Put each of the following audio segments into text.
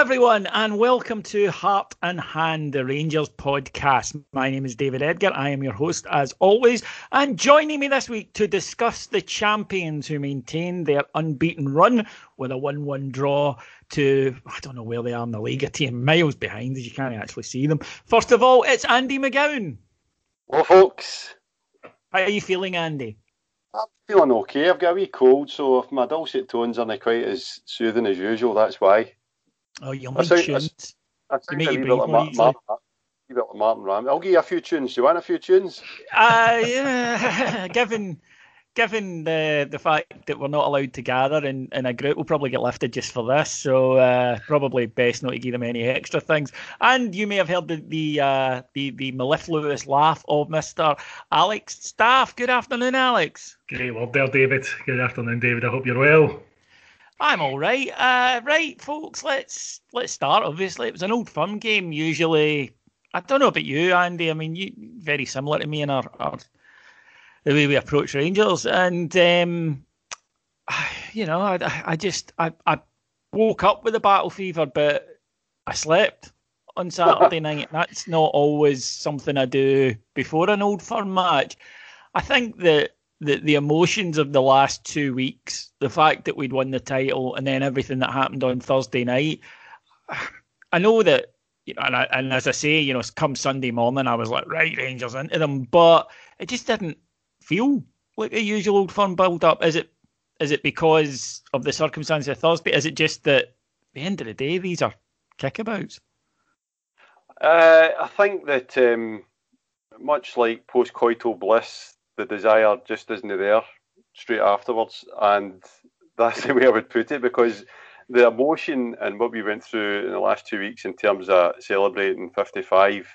Everyone, and welcome to Heart and Hand, the Rangers podcast. My name is David Edgar. I am your host, as always. And joining me this week to discuss the champions who maintain their unbeaten run with a 1 1 draw to, I don't know where they are in the league, a team miles behind, as you can't actually see them. First of all, it's Andy McGowan. Well, folks. How are you feeling, Andy? I'm feeling okay. I've got a wee cold, so if my dulcet tones aren't quite as soothing as usual, that's why. Oh, you'll need tunes. I, I, I you make you Martin, Martin, Martin Ram. I'll give you a few tunes. Do you want a few tunes? Uh, yeah. given given the the fact that we're not allowed to gather in, in a group, we'll probably get lifted just for this. So uh, probably best not to give them any extra things. And you may have heard the the uh, the, the mellifluous laugh of Mister Alex Staff. Good afternoon, Alex. Great work there, David. Good afternoon, David. I hope you're well. I'm all right. Uh, right, folks. Let's let's start. Obviously, it was an old firm game. Usually, I don't know about you, Andy. I mean, you very similar to me in our, our the way we approach Rangers, and um, you know, I I just I I woke up with a battle fever, but I slept on Saturday night. That's not always something I do before an old firm match. I think that the the emotions of the last two weeks, the fact that we'd won the title, and then everything that happened on Thursday night. I know that, you know, and, I, and as I say, you know, come Sunday morning, I was like, right, Rangers into them, but it just didn't feel like the usual old fun build up. Is it? Is it because of the circumstances of Thursday? Is it just that at the end of the day, these are kickabouts? Uh, I think that um, much like post-coital bliss, the desire just isn't there straight afterwards, and that's the way I would put it because the emotion and what we went through in the last two weeks in terms of celebrating 55.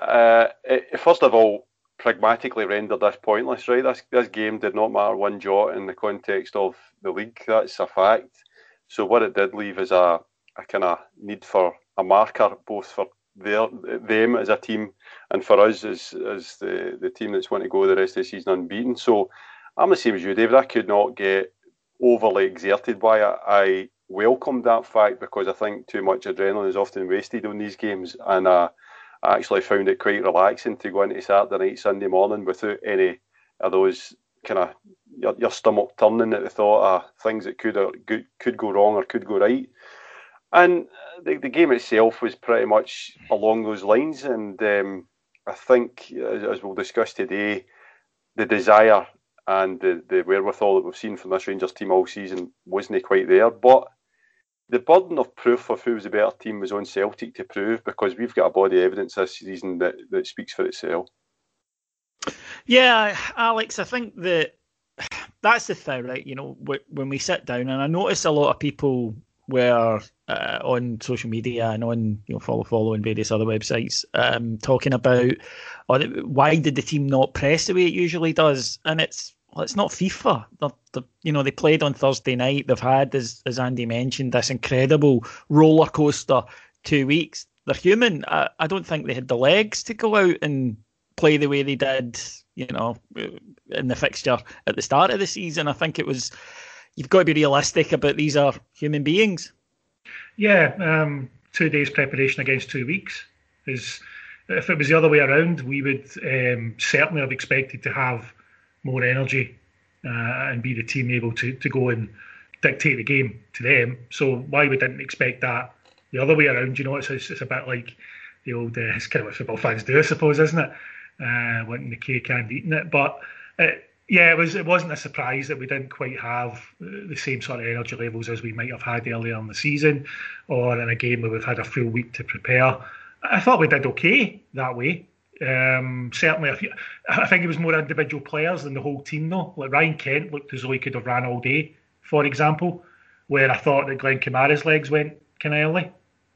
Uh, it, first of all, pragmatically rendered this pointless, right? This this game did not matter one jot in the context of the league. That's a fact. So what it did leave is a, a kind of need for a marker, both for them as a team and for us as as the the team that's want to go the rest of the season unbeaten. So I'm the same as you, David. I could not get overly exerted by it. I welcomed that fact because I think too much adrenaline is often wasted on these games, and uh, I actually found it quite relaxing to go into Saturday night, Sunday morning without any of those kind of your, your stomach turning at the thought of things that could or could go wrong or could go right. And the, the game itself was pretty much along those lines. And um, I think, as, as, we'll discuss today, the desire and the, the wherewithal that we've seen from this Rangers team all season wasn't quite there. But the burden of proof of who was a better team was on Celtic to prove because we've got a body of evidence this season that, that speaks for itself. Yeah, Alex, I think that that's the thing, right? You know, when we sit down, and I notice a lot of people were uh, on social media and on you know follow follow and various other websites um, talking about or why did the team not press the way it usually does, and it's well, it's not FIFA. They're, they're, you know, they played on Thursday night. They've had, as as Andy mentioned, this incredible roller coaster two weeks. They're human. I, I don't think they had the legs to go out and play the way they did, you know, in the fixture at the start of the season. I think it was you've got to be realistic about these are human beings. Yeah, um, two days preparation against two weeks is. If it was the other way around, we would um, certainly have expected to have more energy uh, and be the team able to, to go and dictate the game to them. So why we didn't expect that the other way around, you know, it's, it's, it's a bit like the old, uh, it's kind of what football fans do, I suppose, isn't it? Uh, wanting the cake and eating it. But uh, yeah, it was it wasn't a surprise that we didn't quite have the same sort of energy levels as we might have had earlier in the season, or in a game where we've had a full week to prepare. I thought we did okay that way. Um, certainly, I think it was more individual players than the whole team, though. Like Ryan Kent looked as though he could have ran all day, for example, where I thought that Glenn Kamara's legs went kind of early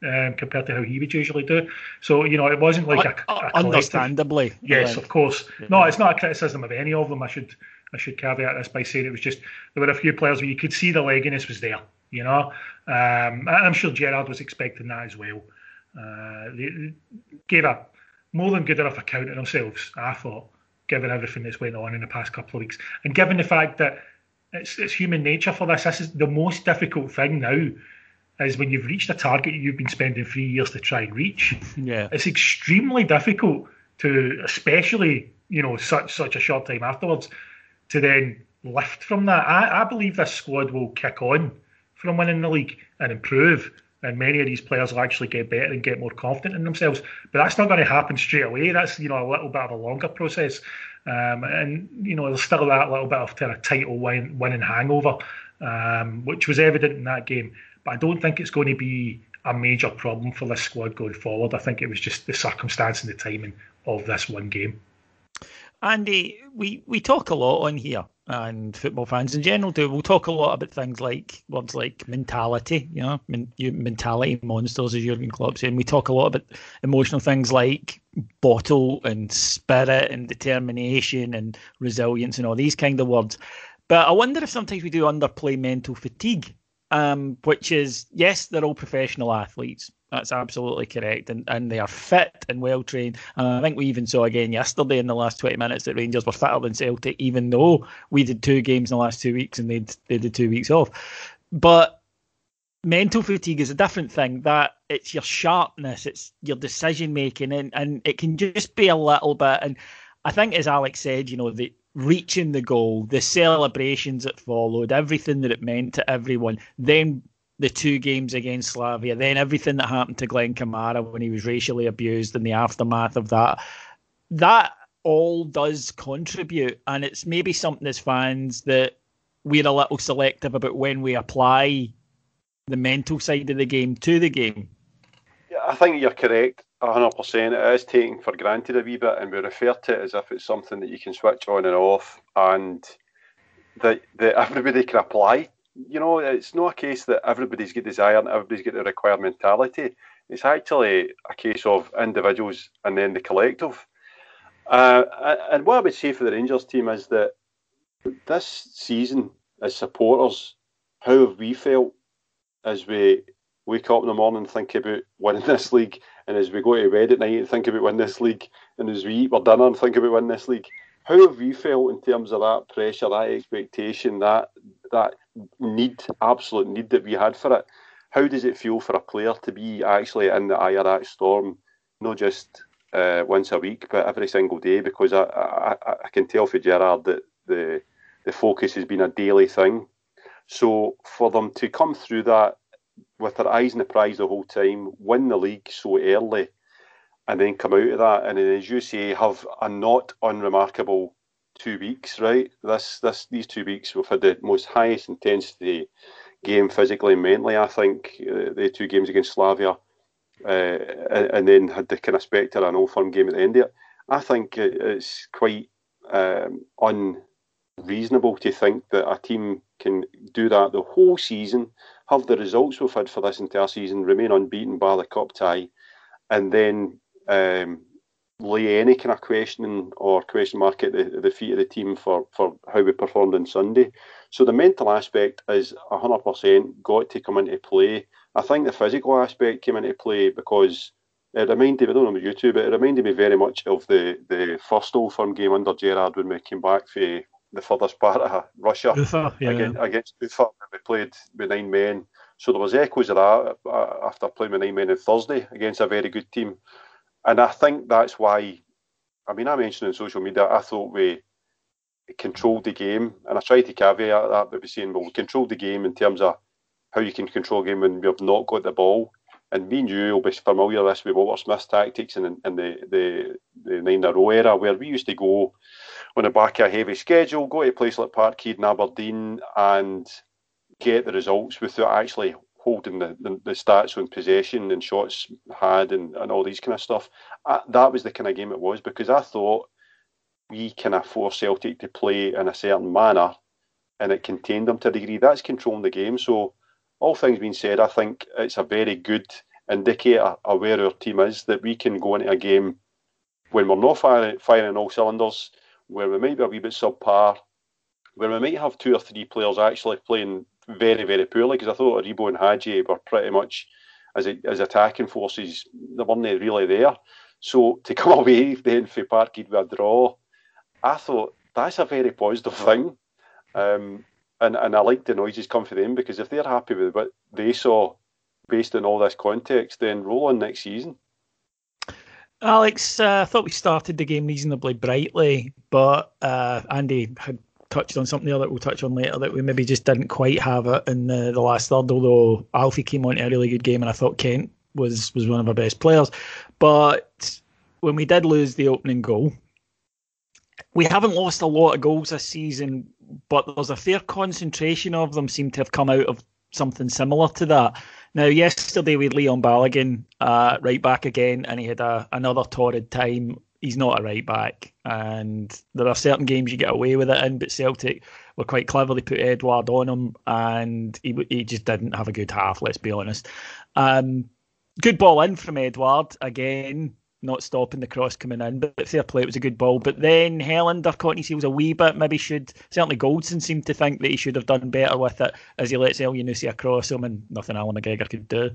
um, compared to how he would usually do. So, you know, it wasn't like a, a understandably. Yes, of course. No, it's not a criticism of any of them. I should I should caveat this by saying it was just there were a few players where you could see the legginess was there. You know, um, I'm sure Gerrard was expecting that as well. Uh, they gave a more than good enough account of themselves, I thought, given everything that's went on in the past couple of weeks. And given the fact that it's, it's human nature for this, this is the most difficult thing now is when you've reached a target you've been spending three years to try and reach. Yeah. It's extremely difficult to, especially, you know, such such a short time afterwards, to then lift from that. I, I believe this squad will kick on from winning the league and improve and many of these players will actually get better and get more confident in themselves. But that's not going to happen straight away. That's you know a little bit of a longer process, um, and you know there's still that little bit of kind of title win, winning hangover, um, which was evident in that game. But I don't think it's going to be a major problem for this squad going forward. I think it was just the circumstance and the timing of this one game. Andy, we, we talk a lot on here and football fans in general do. We'll talk a lot about things like words like mentality, you know, men, you, mentality monsters, as Jurgen Klopp said. And we talk a lot about emotional things like bottle and spirit and determination and resilience and all these kind of words. But I wonder if sometimes we do underplay mental fatigue, um, which is yes, they're all professional athletes, that's absolutely correct. And and they are fit and well trained. And I think we even saw again yesterday in the last 20 minutes that Rangers were fitter than Celtic, even though we did two games in the last two weeks and they they did two weeks off. But mental fatigue is a different thing. That it's your sharpness, it's your decision making, and, and it can just be a little bit. And I think, as Alex said, you know, the reaching the goal, the celebrations that followed, everything that it meant to everyone, then the two games against Slavia, then everything that happened to Glenn Kamara when he was racially abused and the aftermath of that, that all does contribute. And it's maybe something as fans that we're a little selective about when we apply the mental side of the game to the game. Yeah, I think you're correct. 100%. It is taken for granted a wee bit, and we refer to it as if it's something that you can switch on and off and that, that everybody can apply you know, it's not a case that everybody's got desire and everybody's got the required mentality. It's actually a case of individuals and then the collective. Uh, and what I would say for the Rangers team is that this season, as supporters, how have we felt as we wake up in the morning and think about winning this league, and as we go to bed at night and think about winning this league, and as we eat our dinner and think about winning this league? How have you felt in terms of that pressure, that expectation, that that need, absolute need that we had for it. How does it feel for a player to be actually in the that storm, not just uh, once a week, but every single day? Because I, I, I can tell for Gerrard that the the focus has been a daily thing. So for them to come through that with their eyes on the prize the whole time, win the league so early, and then come out of that, and then as you say, have a not unremarkable two weeks, right? This this these two weeks we've had the most highest intensity game physically and mentally. I think uh, the two games against Slavia, uh, and, then had the kind of spectre an old firm game at the end of it. I think it's quite um, reasonable to think that a team can do that the whole season, have the results we've had for this entire season, remain unbeaten by the cup tie, and then um, lay any kind of questioning or question mark at the, the feet of the team for, for how we performed on Sunday. So the mental aspect is 100% got to come into play. I think the physical aspect came into play because it reminded me, I don't know about you two, but it reminded me very much of the, the first Old Firm game under Gerrard when we came back for the furthest part of Russia Ufa, yeah. against, against Ufa. We played with nine men. So there was echoes of that uh, after playing with nine men on Thursday against a very good team. And I think that's why, I mean, I mentioned on social media, I thought we controlled the game. And I tried to caveat that by saying, well, we controlled the game in terms of how you can control a game when you've not got the ball. And me and you will be familiar with this with Walter Smith's tactics in, in the, the, the nine in a row era, where we used to go on the back of a heavy schedule, go to a place like Parkhead and Aberdeen and get the results without actually holding the, the, the, stats on possession and shots had and, and all these kind of stuff. I, that was the kind of game it was because I thought we kind of Celtic to play in a certain manner and it contained them to a degree. That's controlling the game. So, all things being said, I think it's a very good indicator of where our team is that we can go into a game when we're not firing, firing all cylinders, where we might be a wee bit subpar, where we might have two or three players actually playing very, very poorly because I thought Aribo and Hagi were pretty much as a, as attacking forces, they weren't really there. So to come away then for Parkhead with a draw, I thought that's a very positive thing. Um, and, and I like the noises come from them because if they're happy with what they saw based on all this context, then roll on next season. Alex, uh, I thought we started the game reasonably brightly, but uh, Andy had touched on something there that we'll touch on later that we maybe just didn't quite have it in the, the last third. Although Alfie came on to a really good game, and I thought Kent was was one of our best players. But when we did lose the opening goal, we haven't lost a lot of goals this season, but there's a fair concentration of them seem to have come out of something similar to that. Now, yesterday with Leon Balogun uh, right back again, and he had a, another torrid time he's not a right back, and there are certain games you get away with it in. But Celtic were quite clever; they put Edouard on him, and he he just didn't have a good half. Let's be honest. Um, good ball in from Edouard again, not stopping the cross coming in, but fair play. It was a good ball. But then Helander caught his heels a wee bit. Maybe should certainly Goldson seemed to think that he should have done better with it as he lets Elyounoussi across him, and nothing Allan McGregor could do.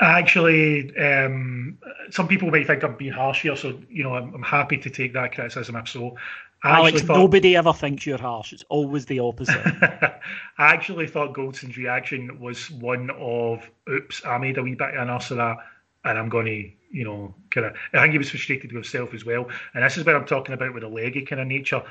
Actually, um, some people might think I'm being harsh here, so you know I'm, I'm happy to take that criticism if so. I Alex, thought, nobody ever thinks you're harsh. It's always the opposite. I actually thought Goldson's reaction was one of, "Oops, I made a wee bit of an ass of that, and I'm going to, you know, kind of." I think he was frustrated with himself as well, and this is where I'm talking about with a leggy kind of nature.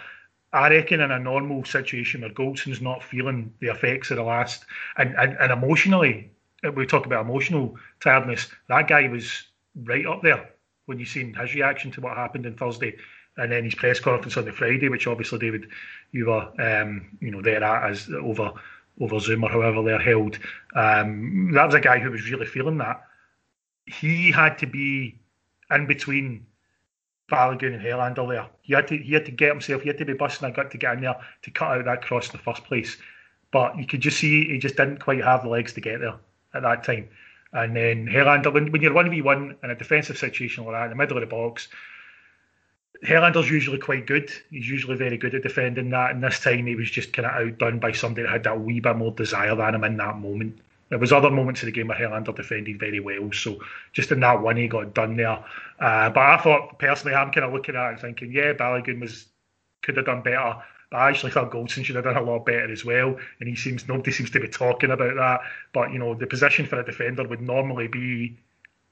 I reckon in a normal situation where Goldson's not feeling the effects of the last, and, and, and emotionally, we talk about emotional tiredness. That guy was right up there when you seen his reaction to what happened on Thursday, and then his press conference on the Friday, which obviously David, you were um, you know there at as over over Zoom or however they're held. Um, that was a guy who was really feeling that. He had to be in between Balogun and Helander there. He had to he had to get himself. He had to be busting a gut to get in there to cut out that cross in the first place. But you could just see he just didn't quite have the legs to get there at that time. And then Helander, when, when you're 1v1 in a defensive situation like that, in the middle of the box, Helander's usually quite good. He's usually very good at defending that. And this time he was just kind of outdone by somebody that had that wee bit more desire than him in that moment. There was other moments of the game where Helander defended very well. So just in that one, he got done there. Uh, but I thought personally, I'm kind of looking at it and thinking, yeah, Balogun was could have done better. But I actually thought Goldson should have done a lot better as well, and he seems nobody seems to be talking about that. But you know, the position for a defender would normally be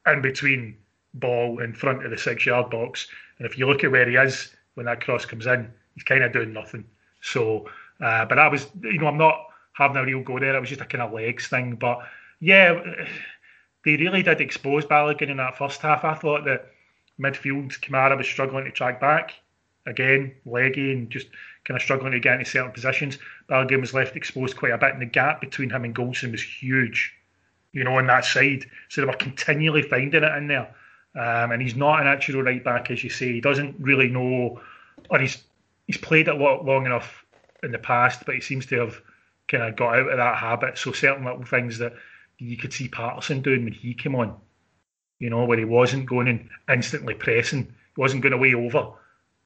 in between ball in front of the six-yard box, and if you look at where he is when that cross comes in, he's kind of doing nothing. So, uh, but I was, you know, I'm not having a real go there. It was just a kind of legs thing, but yeah, they really did expose Balogun in that first half. I thought that midfield Kamara was struggling to track back again, leggy and just kind of struggling to get into certain positions. Balogun was left exposed quite a bit, and the gap between him and Goldson was huge, you know, on that side. So they were continually finding it in there. Um, and he's not a natural right back, as you say. He doesn't really know, or he's he's played it long enough in the past, but he seems to have kind of got out of that habit. So certain little things that you could see Patterson doing when he came on, you know, where he wasn't going and instantly pressing, he wasn't going away over.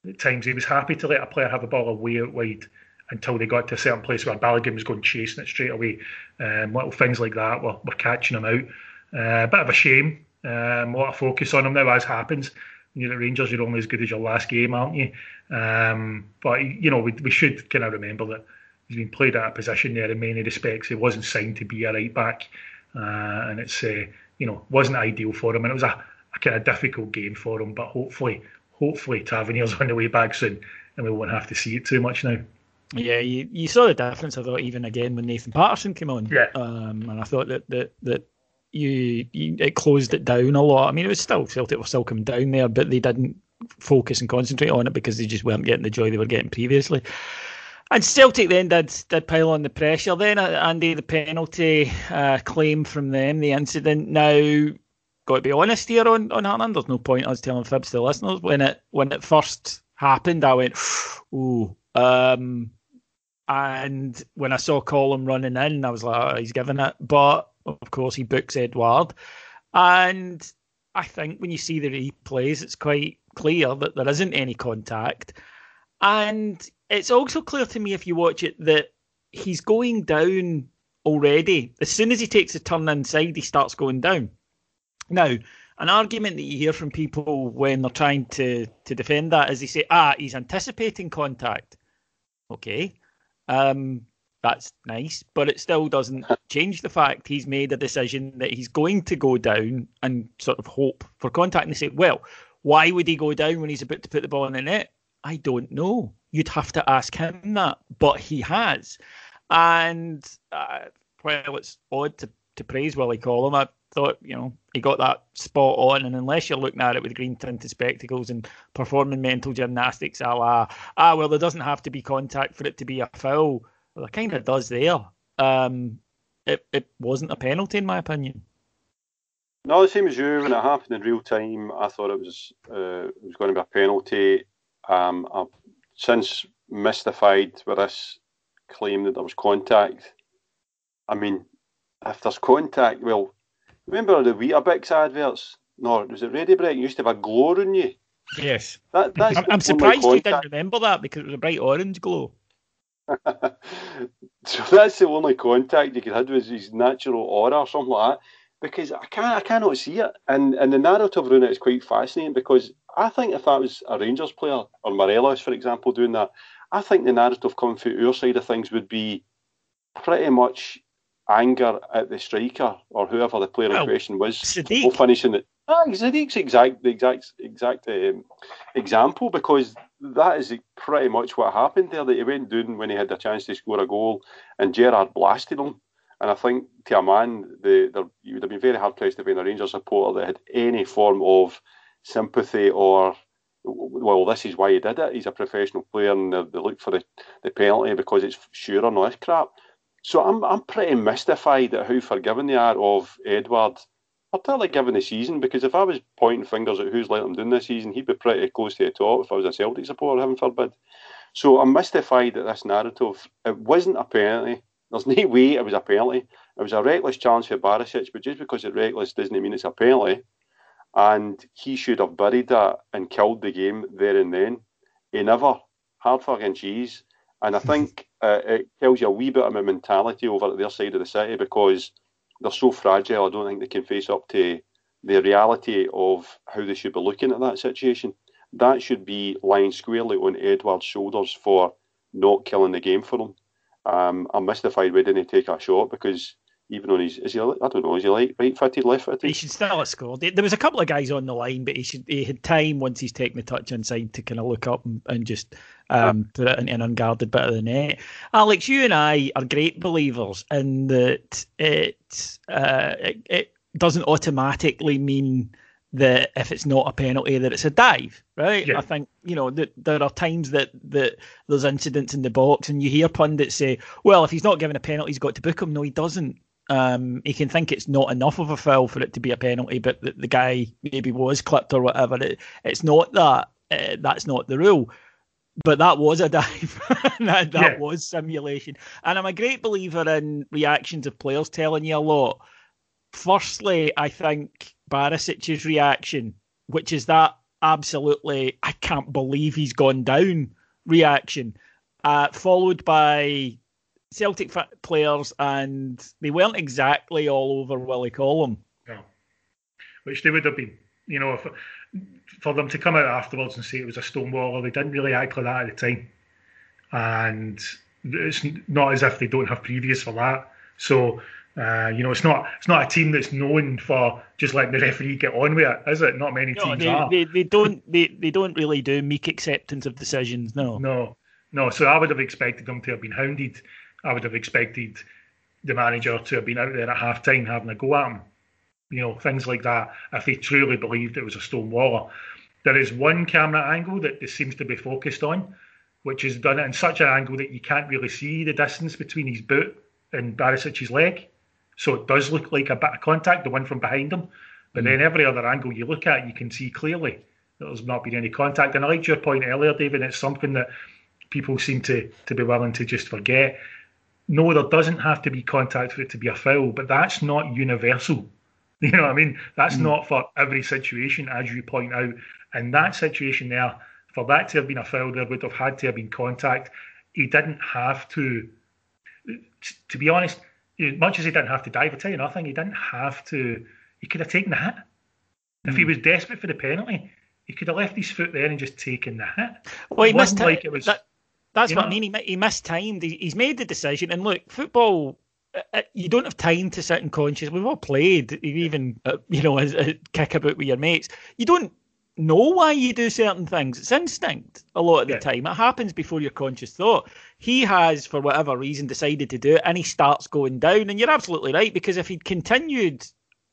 At times he was happy to let a player have a ball away out wide until they got to a certain place where Balogun was going chasing it straight away. Um, little things like that were, were catching him out. Uh, a bit of a shame. Um, a lot of focus on him now, as happens. You're the Rangers, you're only as good as your last game, aren't you? Um, but, you know, we, we should kind of remember that he's been played at a position there in many respects. He wasn't signed to be a right back. Uh, and it's, uh, you know, wasn't ideal for him. And it was a, a kind of difficult game for him. But hopefully, hopefully Tavernier's on the way back soon and we won't have to see it too much now. Yeah, you, you saw the difference. I thought even again when Nathan Patterson came on. Yeah. Um, and I thought that that that you, you it closed it down a lot. I mean, it was still Celtic were still coming down there, but they didn't focus and concentrate on it because they just weren't getting the joy they were getting previously. And Celtic then did did pile on the pressure. Then uh, Andy, the penalty uh, claim from them, the incident. Now, got to be honest here on on Hernand. There's no point us telling fibs to the listeners. When it when it first happened, I went, "Ooh." Um, and when I saw Collum running in, I was like, oh, he's giving it. But of course, he books Edouard. And I think when you see the replays, it's quite clear that there isn't any contact. And it's also clear to me if you watch it that he's going down already. As soon as he takes a turn inside, he starts going down. Now, an argument that you hear from people when they're trying to, to defend that is they say, ah, he's anticipating contact. Okay. Um, that's nice, but it still doesn't change the fact he's made a decision that he's going to go down and sort of hope for contact. And they say, well, why would he go down when he's about to put the ball in the net? I don't know. You'd have to ask him that, but he has. And uh, well, it's odd to, to praise Willie Collum. I thought, you know, he got that spot on. And unless you're looking at it with green tinted spectacles and performing mental gymnastics, a la, ah, well, there doesn't have to be contact for it to be a foul. Well, it kind of does there. Um, it, it wasn't a penalty, in my opinion. No, the same as you. When it happened in real time, I thought it was uh, it was going to be a penalty. Um, I've since mystified with this claim that there was contact. I mean, if there's contact, well, Remember the Weetabix adverts? No, was it Ready Brek? You used to have a glow on you. Yes. That, that's I'm, I'm surprised you didn't remember that because it was a bright orange glow. so that's the only contact you could have with his natural aura or something like that. Because I can't, I cannot see it, and and the narrative around it is quite fascinating. Because I think if that was a Rangers player or Morelos, for example, doing that, I think the narrative coming from our side of things would be pretty much anger at the striker or whoever the player in question was Sadiq. finishing it. Ah, Sadiq's exact the exact exact um, example because that is pretty much what happened there. That he went down when he had the chance to score a goal, and Gerrard blasted him. And I think to a man, the, the you would have been very hard pressed to find a Rangers supporter that had any form of sympathy or well, this is why he did it. He's a professional player, and they, look for the, the penalty because it's sure or not crap. So I'm I'm pretty mystified at how forgiving they are of Edouard, particularly given the season. Because if I was pointing fingers at who's let him doing this season, he'd be pretty close to the top if I was a Celtic supporter, heaven forbid. So I'm mystified at this narrative. It wasn't a penalty. There's no way it was a penalty. It was a reckless chance for Barisic, but just because it's reckless doesn't mean it's a penalty. And he should have buried that and killed the game there and then. He never. Hard fucking cheese. And I think uh, it tells you a wee bit of my mentality over at their side of the city because they're so fragile. I don't think they can face up to the reality of how they should be looking at that situation. That should be lying squarely on Edouard's shoulders for not killing the game for them. Um, I'm mystified we didn't take a shot because even on his is he I don't know is he like right footed left footed? He should still have scored. There was a couple of guys on the line but he should he had time once he's taken the touch inside to kind of look up and, and just um, put it into an unguarded bit of the net. Alex you and I are great believers in that it uh, it, it doesn't automatically mean that if it's not a penalty that it's a dive right yeah. i think you know that there are times that that there's incidents in the box and you hear pundits say well if he's not given a penalty he's got to book him no he doesn't um, he can think it's not enough of a foul for it to be a penalty, but the, the guy maybe was clipped or whatever. It, it's not that. Uh, that's not the rule. but that was a dive. that that yeah. was simulation. And I'm a great believer in reactions of players telling you a lot. Firstly, I think Barisic's reaction, which is that absolutely, I can't believe he's gone down reaction, uh, followed by Celtic players, and they weren't exactly all over Willie Collum. Which they would have been. You know, if, for them to come out afterwards and say it was a stonewaller, they didn't really act like that at the time, and it's not as if they don't have previous for that. So uh, you know, it's not it's not a team that's known for just letting the referee get on with it, is it? Not many no, teams they, are. They, they don't they, they don't really do meek acceptance of decisions. No, no, no. So I would have expected them to have been hounded. I would have expected the manager to have been out there at half time having a go at him. You know, things like that. If they truly believed it was a stone waller, there is one camera angle that this seems to be focused on, which is done in such an angle that you can't really see the distance between his boot and Barisic's leg so it does look like a bit of contact, the one from behind him. But mm. then every other angle you look at, you can see clearly that there's not been any contact. And I liked your point earlier, David. It's something that people seem to, to be willing to just forget. No, there doesn't have to be contact for it to be a foul, but that's not universal. You know what I mean? That's mm. not for every situation, as you point out. And that situation there, for that to have been a foul, there would have had to have been contact. He didn't have to. To be honest, much as he didn't have to dive, I tell you nothing, he didn't have to. He could have taken the hit. If he hmm. was desperate for the penalty, he could have left his foot there and just taken the hit. Well, he missed like it was. That, that's what know? I mean. He, he missed time. He's made the decision. And look, football, uh, uh, you don't have time to sit and conscious. We've all played, even uh, you know, as a, kick about with your mates. You don't know why you do certain things. It's instinct a lot of the yeah. time. It happens before your conscious thought. He has, for whatever reason, decided to do it and he starts going down. And you're absolutely right, because if he'd continued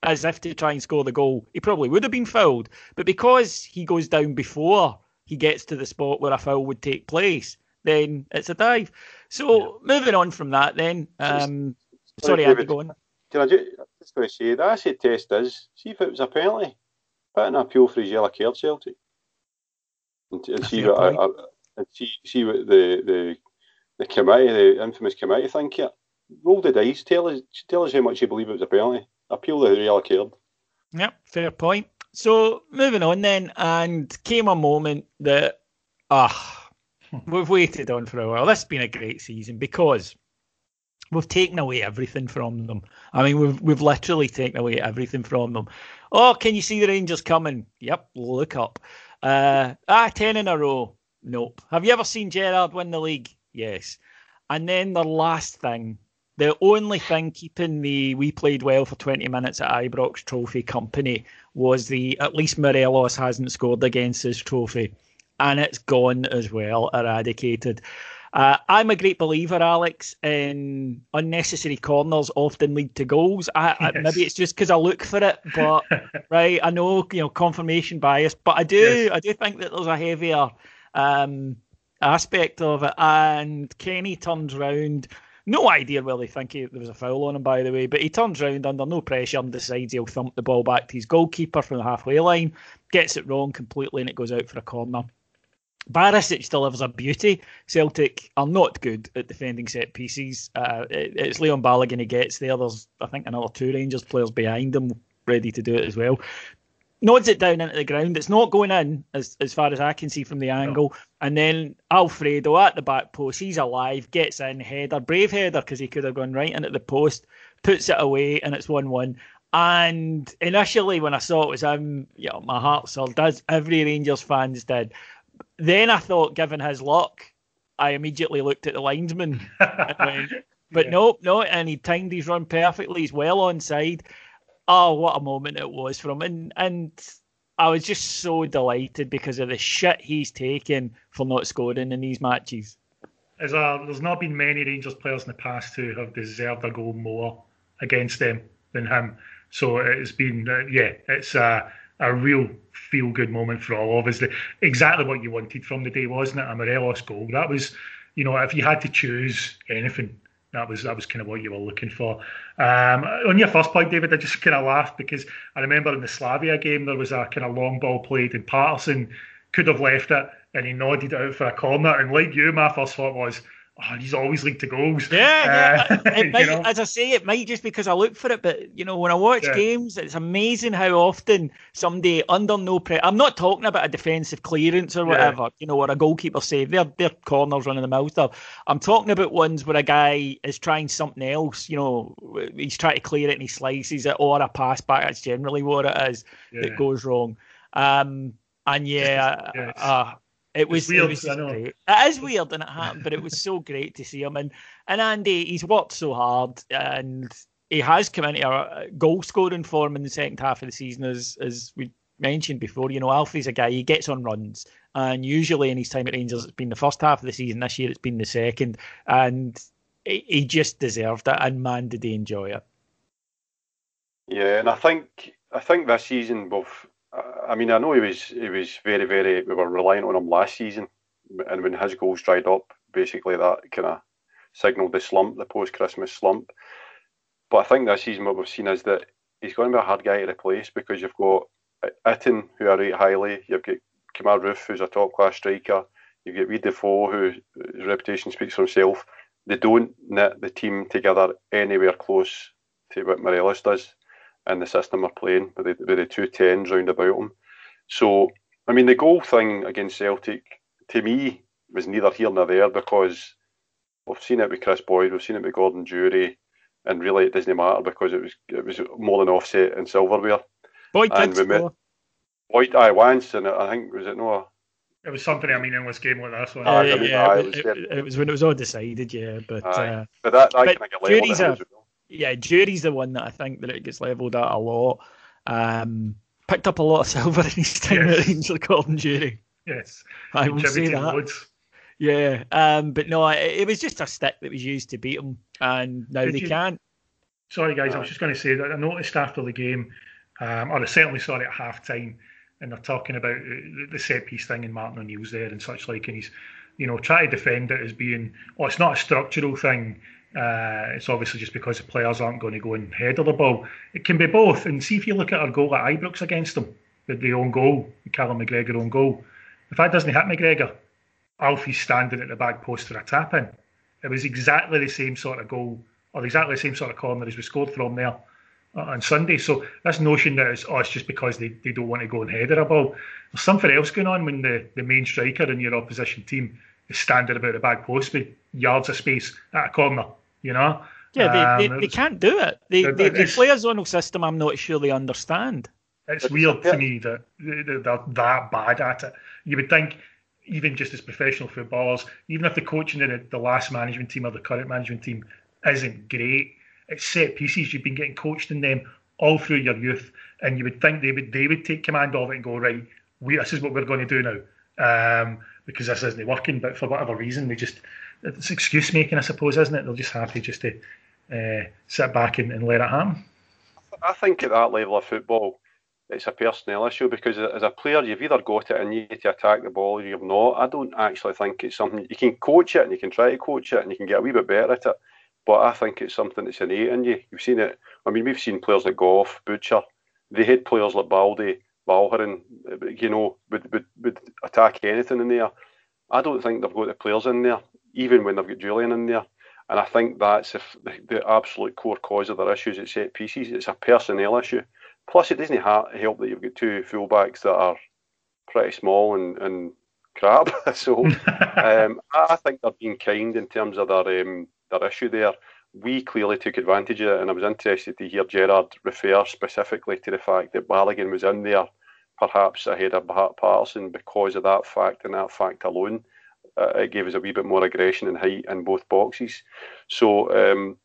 as if to try and score the goal, he probably would have been fouled. But because he goes down before he gets to the spot where a foul would take place, then it's a dive. So yeah. moving on from that, then. Um, sorry, David, Andy, go on. Can I just, just going to say the acid test is see if it was a penalty put an appeal for his yellow card, Celtic, and, and see what I, I, and see, see what the, the the committee, the infamous committee, think here. Roll the dice. Tell us, tell us how much you believe it was a penalty. Appeal the yellow card. Yep, fair point. So moving on then, and came a moment that ah, hmm. we've waited on for a while. This has been a great season because we've taken away everything from them. I mean, we've we've literally taken away everything from them. Oh, can you see the Rangers coming? Yep, look up. Uh, ah, 10 in a row. Nope. Have you ever seen Gerrard win the league? Yes. And then the last thing, the only thing keeping the we played well for 20 minutes at Ibrox Trophy company was the at least Morelos hasn't scored against his trophy. And it's gone as well, eradicated. Uh, I'm a great believer, Alex, in unnecessary corners often lead to goals. I, yes. I, maybe it's just because I look for it, but right, I know you know confirmation bias, but I do yes. I do think that there's a heavier um, aspect of it. And Kenny turns round. No idea whether they think he, there was a foul on him, by the way, but he turns round under no pressure and decides he'll thump the ball back to his goalkeeper from the halfway line, gets it wrong completely, and it goes out for a corner. Barisic delivers a beauty. Celtic are not good at defending set pieces. Uh, it, it's Leon Balogun who gets there. There's, I think, another two Rangers players behind him ready to do it as well. Nods it down into the ground. It's not going in as, as far as I can see from the angle. No. And then Alfredo at the back post, he's alive, gets in, header, brave header because he could have gone right into the post, puts it away, and it's 1 1. And initially, when I saw it was him, you know, my heart sold, as every Rangers fans did. Then I thought, given his luck, I immediately looked at the linesman. went, but yeah. nope, no, and he timed his run perfectly. He's well on side. Oh, what a moment it was for him. And, and I was just so delighted because of the shit he's taken for not scoring in these matches. There's, a, there's not been many Rangers players in the past who have deserved a goal more against them than him. So it's been, uh, yeah, it's uh, a real feel good moment for all of us. Exactly what you wanted from the day, wasn't it? A Morelos goal. That was, you know, if you had to choose anything, that was that was kind of what you were looking for. Um, on your first point, David, I just kind of laughed because I remember in the Slavia game there was a kind of long ball played and Patterson could have left it and he nodded out for a corner. And like you, my first thought was, oh, he's always linked to goals. Yeah, yeah. Uh, it might, as I say, it might just because I look for it, but you know, when I watch yeah. games, it's amazing how often somebody under no pressure. I'm not talking about a defensive clearance or whatever, yeah. you know, or a goalkeeper save. They're they're corners running the mouth of. I'm talking about ones where a guy is trying something else. You know, he's trying to clear it and he slices it, or a pass back. That's generally what it is yeah. that goes wrong. Um, and yeah, yes. uh, it was, weird, it was great. It is weird and it happened, but it was so great to see him. And and Andy, he's worked so hard and he has come into a goal scoring form in the second half of the season, as as we mentioned before. You know, Alfie's a guy he gets on runs, and usually in his time at Rangers, it's been the first half of the season. This year, it's been the second, and he just deserved it. And man, did he enjoy it! Yeah, and I think I think this season both I mean, I know he was he was very very. We were reliant on him last season, and when his goals dried up, basically that kind of signalled the slump, the post Christmas slump. But I think this season what we've seen is that he's going to be a hard guy to replace because you've got Itten, who I rate highly. You've got Kemar Roofe, who's a top class striker. You've got Reid Defoe, whose reputation speaks for himself. They don't knit the team together anywhere close to what Morelos does in the system we're playing with the, with the two tens round about them. So, I mean, the goal thing against Celtic, to me, was neither here nor there because we've seen it with Chris Boyd, we've seen it with Gordon Durie, and really it doesn't matter because it was it was more than offset in silverware. Boyd and did score. Boyd, I once, and I think was it no. It was something. I mean, in this game like this one. Uh, yeah, yeah, it, was, it, it, was when it was all decided, yeah. But uh, but that, that but kind of Durie's a, yeah, Durie's the one that I think that it gets levelled at a lot. Um, picked up a lot of silver in his time yes. at Rangers, Gordon Durie. Yes, I will say that. Loads. Yeah, um, but no, it, it, was just a stick that was used to beat him, and now Did they you, can't. Sorry, guys, I was just going to say that I noticed after the game, um, or I certainly saw it at half time, and they're talking about the set piece thing and Martin O'Neill's there and such like, and he's, you know, trying to defend it as being, well, it's not a structural thing. Uh, it's obviously just because the players aren't going to go and of the ball. It can be both. And see if you look at our goal at Ibrox against them, the, the own goal, the Callum McGregor own goal. If that doesn't hit McGregor, Alfie's standing at the back post for a tap in. It was exactly the same sort of goal, or exactly the same sort of corner as we scored from there on Sunday. So this notion that it's, oh, it's just because they, they don't want to go and head a ball. There's something else going on when the, the main striker in your opposition team is standing about the back post with yards of space at a corner you know. Yeah, they, um, they, they can't do it. They, they, they play a zonal system I'm not sure they understand. It's weird to me that they're that bad at it. You would think, even just as professional footballers, even if the coaching in the last management team or the current management team isn't great, it's set pieces. You've been getting coached in them all through your youth, and you would think they would they would take command of it and go right. We this is what we're going to do now, um, because this isn't working. But for whatever reason, they just it's excuse making, I suppose, isn't it? They're just happy just to uh, sit back and, and let it happen. I think at that level of football, it's a personnel issue because as a player, you've either got it and you need to attack the ball or you've not. I don't actually think it's something you can coach it and you can try to coach it and you can get a wee bit better at it. But I think it's something that's innate in you. You've seen it. I mean, we've seen players like Gough, Butcher. They had players like Baldé, Valgaeren, you know, would, would, would attack anything in there. I don't think they've got the players in there even when they've got Julian in there. And I think that's the, the absolute core cause of their issues at set pieces. It's a personnel issue. Plus, it doesn't help that you've got two fullbacks that are pretty small and, and crap. so um, I think they're being kind in terms of their um, their issue there. We clearly took advantage of it, and I was interested to hear Gerrard refer specifically to the fact that Balogun was in there, perhaps ahead of Patterson because of that fact and that fact alone uh, it gave us a wee bit more aggression and height in both boxes. So, um,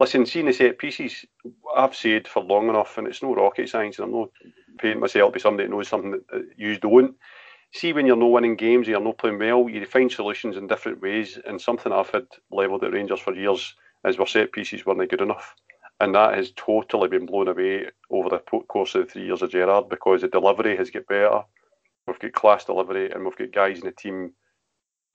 listen, seeing the set pieces, I've said for long enough, and it's no rocket science, and I'm not paying myself to be somebody that knows something that you don't. See, when you're not winning games, you're not playing well, you find solutions in different ways. And something I've had levelled at Rangers for years is our set pieces weren't good enough. And that has totally been blown away over the course of the three years of Gerrard because the delivery has got better. We've got class delivery and we've got guys in the team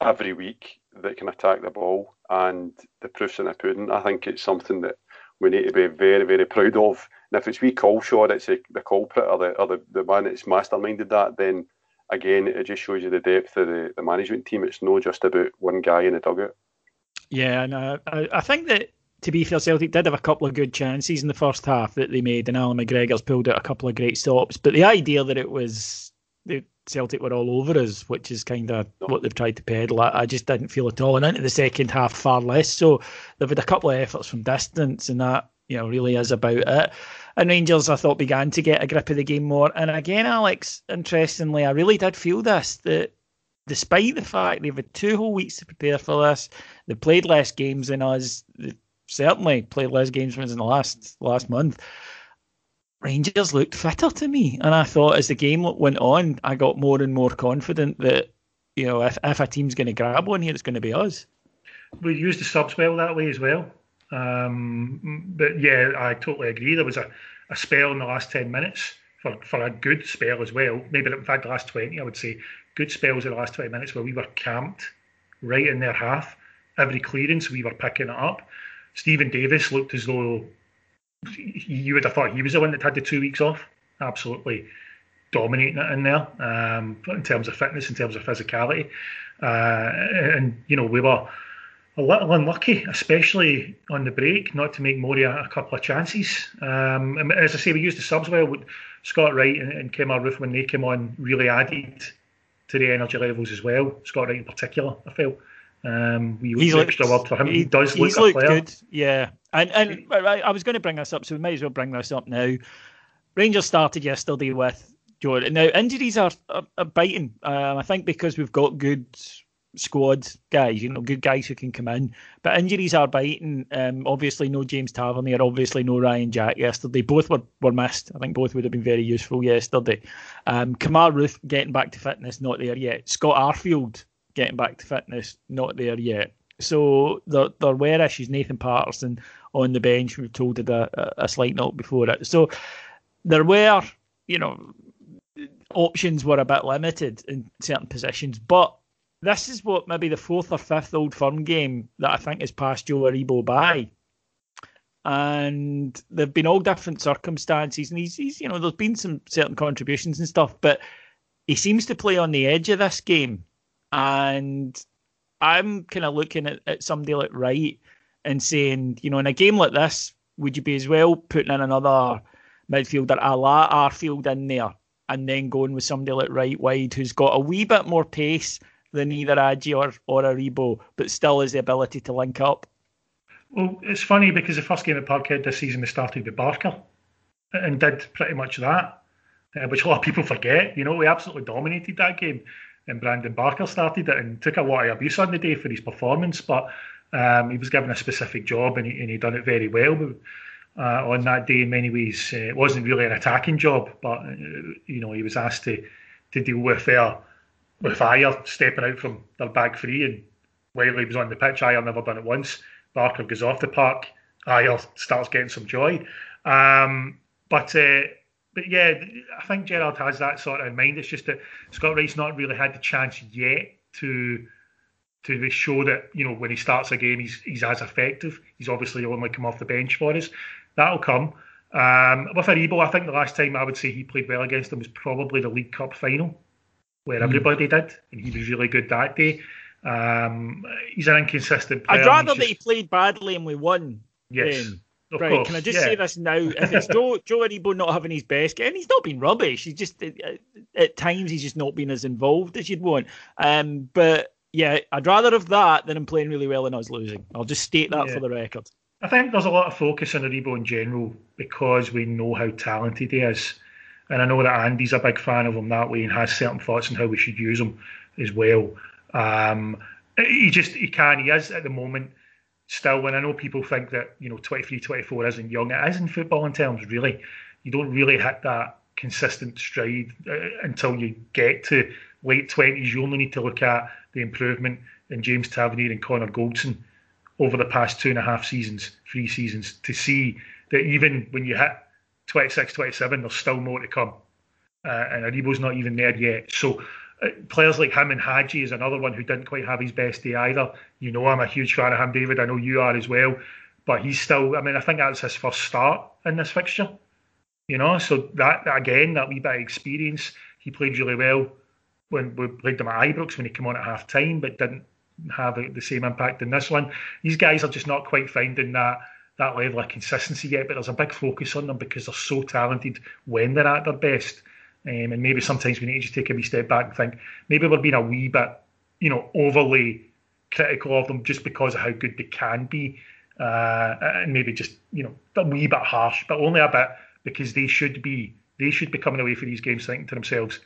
every week that can attack the ball, and the proof's in the pudding. I think it's something that we need to be very, very proud of. And if it's we Culshaw, it's a, the culprit or the or the, the man that's masterminded that, then again, it just shows you the depth of the, the management team. It's not just about one guy in the dugout. Yeah, and I, I think that to be fair, Celtic did have a couple of good chances in the first half that they made, and Allan McGregor's pulled out a couple of great stops. But the idea that it was the Celtic were all over us, which is kind of no. what they've tried to peddle, I, I, just didn't feel at all. And into the second half, far less so. They've had a couple of efforts from distance, and that you know really is about it. And Rangers, I thought, began to get a grip of the game more. And again, Alex, interestingly, I really did feel this that despite the fact they've had two whole weeks to prepare for this, they played less games than us. They certainly played less games than us in the last last month. Rangers looked fitter to me, and I thought as the game went on, I got more and more confident that you know if, if a team's going to grab one here, it's going to be us. We used the subs well that way as well. Um, but yeah, I totally agree. There was a, a spell in the last 10 minutes for, for a good spell as well. Maybe in fact, the last 20, I would say, good spells in the last 20 minutes where we were camped right in their half. Every clearance, we were picking it up. Stephen Davis looked as though you would have thought he was the one that had the two weeks off. Absolutely dominating it in there um, in terms of fitness, in terms of physicality. Uh, and, you know, we were a little unlucky, especially on the break, not to make Moria a couple of chances. Um, as I say, we used the subs well. Scott Wright and, and Kemar Roofe, when they came on, really added to the energy levels as well. Scott Wright in particular, I felt. Um, we he's looked, extra word for him. He, he does look he's looked good, yeah. And and I, I was going to bring this up, so we may as well bring this up now. Rangers started yesterday with Jordan. Now injuries are, are, are biting. Um, I think because we've got good squad guys, you know, good guys who can come in. But injuries are biting. Um, obviously, no James Tavernier, obviously, no Ryan Jack yesterday. Both were, were missed. I think both would have been very useful yesterday. Um, Kemar Roofe getting back to fitness, not there yet. Scott Arfield getting back to fitness, not there yet. So there, there were issues. Nathan Patterson on the bench, we've told it a, uh, a slight note before it. So there were, you know, options were a bit limited in certain positions, but this is what maybe the fourth or fifth Old Firm game that I think has passed Joe Aribo by. And there've been all different circumstances, and he's, he's, you know, there's been some certain contributions and stuff, but he seems to play on the edge of this game. And I'm kind of looking at, at somebody like Wright and saying, you know, in a game like this, would you be as well putting in another midfielder a la Arfield in there and then going with somebody like Wright wide who's got a wee bit more pace than either Hagi or, or Aribo, but still has the ability to link up. Well, it's funny because the first game at Parkhead this season we started with Barker and did pretty much that, uh, which a lot of people forget. You know, we absolutely dominated that game, and Brandon Barker started it and took a lot of abuse on the day for his performance, but um, he was given a specific job and he, and he done it very well. Uh, on that day, in many ways, uh, it wasn't really an attacking job, but uh, you know he was asked to to deal with uh, with Ajer stepping out from their back three and Wiley was on the pitch. Ajer never done it once. Barker goes off the park. Ajer starts getting some joy. Um, but uh, but yeah, I think Gerrard has that sort of in mind. It's just that Scott Wright's not really had the chance yet to to show that you know when he starts a game he's he's as effective. He's obviously only come off the bench for us. That'll come. Um, with Aribo, I think the last time I would say he played well against them was probably the League Cup final where mm. everybody did, and he was really good that day. Um, he's an inconsistent player. I'd rather that he played badly and we won. Yes. Right, course, can I just yeah. say this now? If it's Joe, Joe Aribo not having his best game, he's not been rubbish. He's just at times he's just not been as involved as you'd want. Um, but yeah, I'd rather have that than him playing really well and us losing. I'll just state that yeah. for the record. I think there's a lot of focus on Aribo in general because we know how talented he is. And I know that Andy's a big fan of him that way and has certain thoughts on how we should use him as well. Um, he just he can he is at the moment still. And I know people think that you know 23, 24 isn't young. It is in football in terms really. You don't really hit that consistent stride uh, until you get to late twenties. You only need to look at the improvement in James Tavernier and Connor Goldson over the past two and a half seasons, three seasons, to see that even when you hit 26, 27, there's still more to come. Uh, and Aribo's not even there yet. So Uh, players like him and Hagi is another one who didn't quite have his best day either. You know, I'm a huge fan of him, David. I know you are as well. But he's still, I mean, I think that's his first start in this fixture. You know, so that, again, that wee bit of experience, he played really well. when we played them at Ibrox when he came on at half time, but didn't have the same impact in this one. These guys are just not quite finding that that level of consistency yet, but there's a big focus on them because they're so talented when they're at their best. Um, and maybe sometimes we need to just take a wee step back and think maybe we're being a wee bit, you know, overly critical of them just because of how good they can be, uh, and maybe just you know a wee bit harsh, but only a bit because they should be they should be coming away for these games thinking to themselves,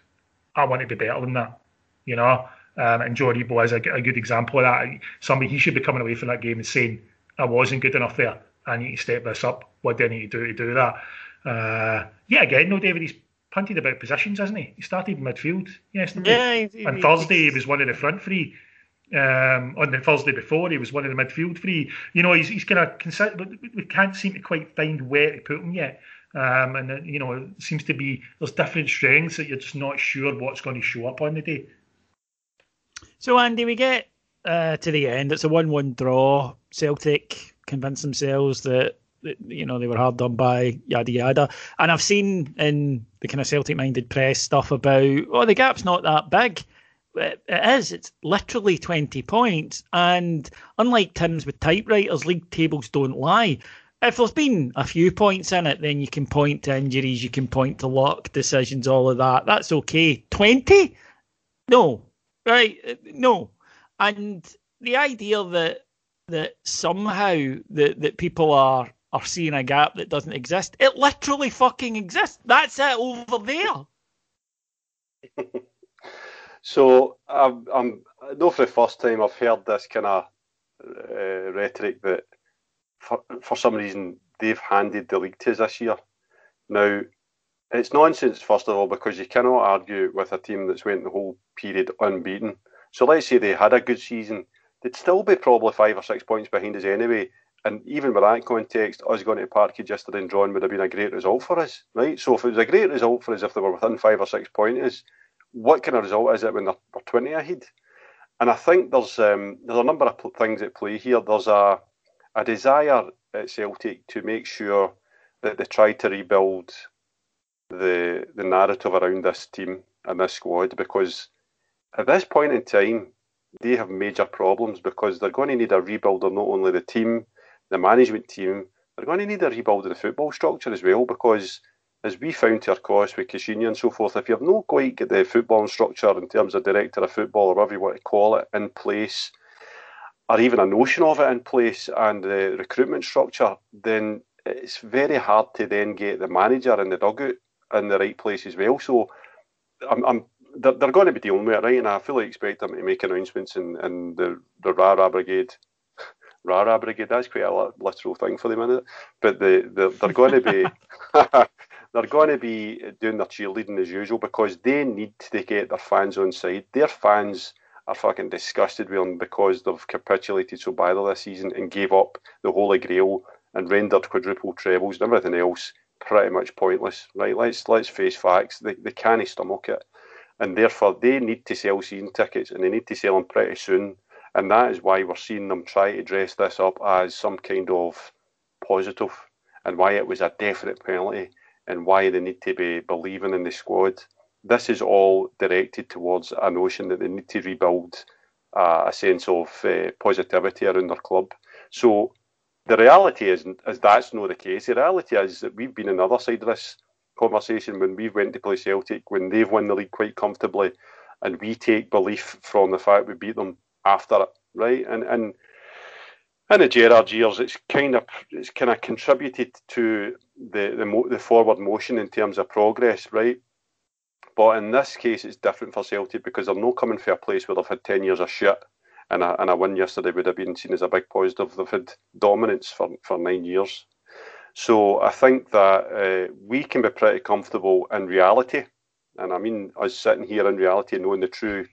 I want to be better than that, you know. Um, and Joe Aribo is a, a, good example of that. Somebody he should be coming away from that game and saying, I wasn't good enough there. I need to step this up. What do I need to do to do that? Uh, yeah, again, no, David, he's punted about positions, hasn't he? He started midfield yesterday. Yeah, he, and he, Thursday he was one of the front three. Um, on the Thursday before, he was one of the midfield three. You know, he's he's kind of consider, we can't seem to quite find where to put him yet. Um, and uh, you know, it seems to be there's different strengths that you're just not sure what's going to show up on the day. So Andy, we get uh, to the end. It's a one-one draw. Celtic convince themselves that you know they were hard done by yada yada. And I've seen in the kind of Celtic-minded press stuff about oh the gap's not that big. It is. It's literally 20 points. And unlike Tim's with typewriters, league tables don't lie if there's been a few points in it, then you can point to injuries, you can point to luck decisions, all of that. That's okay. 20? No. Right? No. And the idea that that somehow that, that people are are seeing a gap that doesn't exist, it literally fucking exists. That's it over there. so I'm, I'm no for the first time I've heard this kind of uh, rhetoric that for, for some reason they've handed the league to us this year. Now, it's nonsense, first of all, because you cannot argue with a team that's went the whole period unbeaten. So let's say they had a good season, they'd still be probably five or six points behind us anyway. And even with that context, us going to Parkhead yesterday and drawing would have been a great result for us, right? So if it was a great result for us if they were within five or six points, what kind of result is it when they're, 20 ahead? And I think there's um, there's a number of things at play here. There's a a desire at Celtic to make sure that they try to rebuild the the narrative around this team and this squad because at this point in time they have major problems because they're going to need a rebuild of not only the team, the management team, they're going to need a rebuild of the football structure as well because as we found to our cost with Caixinha and so forth, if you have no quite get the football structure in terms of director of football or whatever you want to call it in place, or even a notion of it in place and the recruitment structure, then it's very hard to then get the manager and the dugout in the right place as well. So I'm, I'm they're, they're, going to be dealing with it, right? And I fully expect them to make announcements in, in the, the Rara Brigade. Rara Brigade, that's quite a literal thing for them, isn't it? But the, the, they're going to be they're going to be doing their cheerleading as usual because they need to get their fans on side. Their fans are fucking disgusted with them because they've capitulated so badly this season and gave up the Holy Grail and rendered quadruple trebles and everything else pretty much pointless. Right? Let's let's face facts. They they can't stomach it, and therefore they need to sell season tickets and they need to sell them pretty soon. And that is why we're seeing them try to dress this up as some kind of positive, and why it was a definite penalty, and why they need to be believing in the squad this is all directed towards a notion that they need to rebuild uh, a sense of uh, positivity around their club. So the reality is, is that's not the case. The reality is that we've been on the other side of this conversation when we went to play Celtic, when they've won the league quite comfortably, and we take belief from the fact we beat them after it, right? And and in the Gerrard years, it's kind of it's kind of contributed to the the, mo- the forward motion in terms of progress, right? But in this case, it's different for Celtic because they're not coming from a place where they've had 10 years of shit. And a, and a win yesterday would have been seen as a big positive. They've had dominance for, for nine years. So I think that uh, we can be pretty comfortable in reality. And I mean, us sitting here in reality knowing the true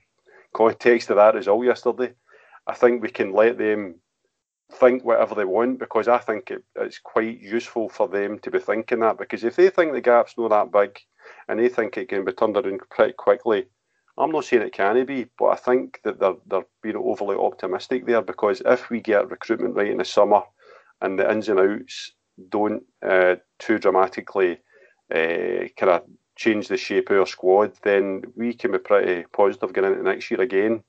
context of that result yesterday, I think we can let them think whatever they want because I think it, it's quite useful for them to be thinking that. Because if they think the gap's not that big, and they think it can be turned around pretty quickly. I'm not saying it can be, but I think that they're they're being overly optimistic there because if we get recruitment right in the summer and the ins and outs don't uh, too dramatically uh, kind of change the shape of our squad, then we can be pretty positive going into next year again.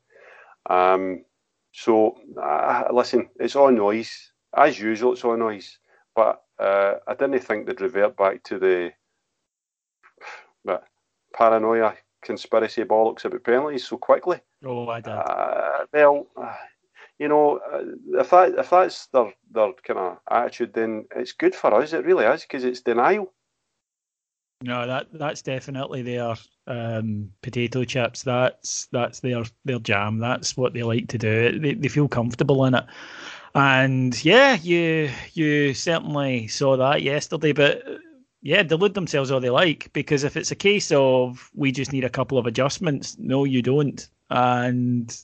Um, so, uh, listen, it's all noise. As usual, it's all noise. But uh, I didn't think they'd revert back to the but paranoia, conspiracy bollocks about penalties so quickly. Oh, I did. Uh, well, uh, you know, uh, if that if that's their their kind of attitude, then it's good for us. It really is because it's denial. No, that that's definitely their um, potato chips. That's that's their their jam. That's what they like to do. They they feel comfortable in it. And yeah, you you certainly saw that yesterday, but yeah, delude themselves all they like because if it's a case of we just need a couple of adjustments, no, you don't. And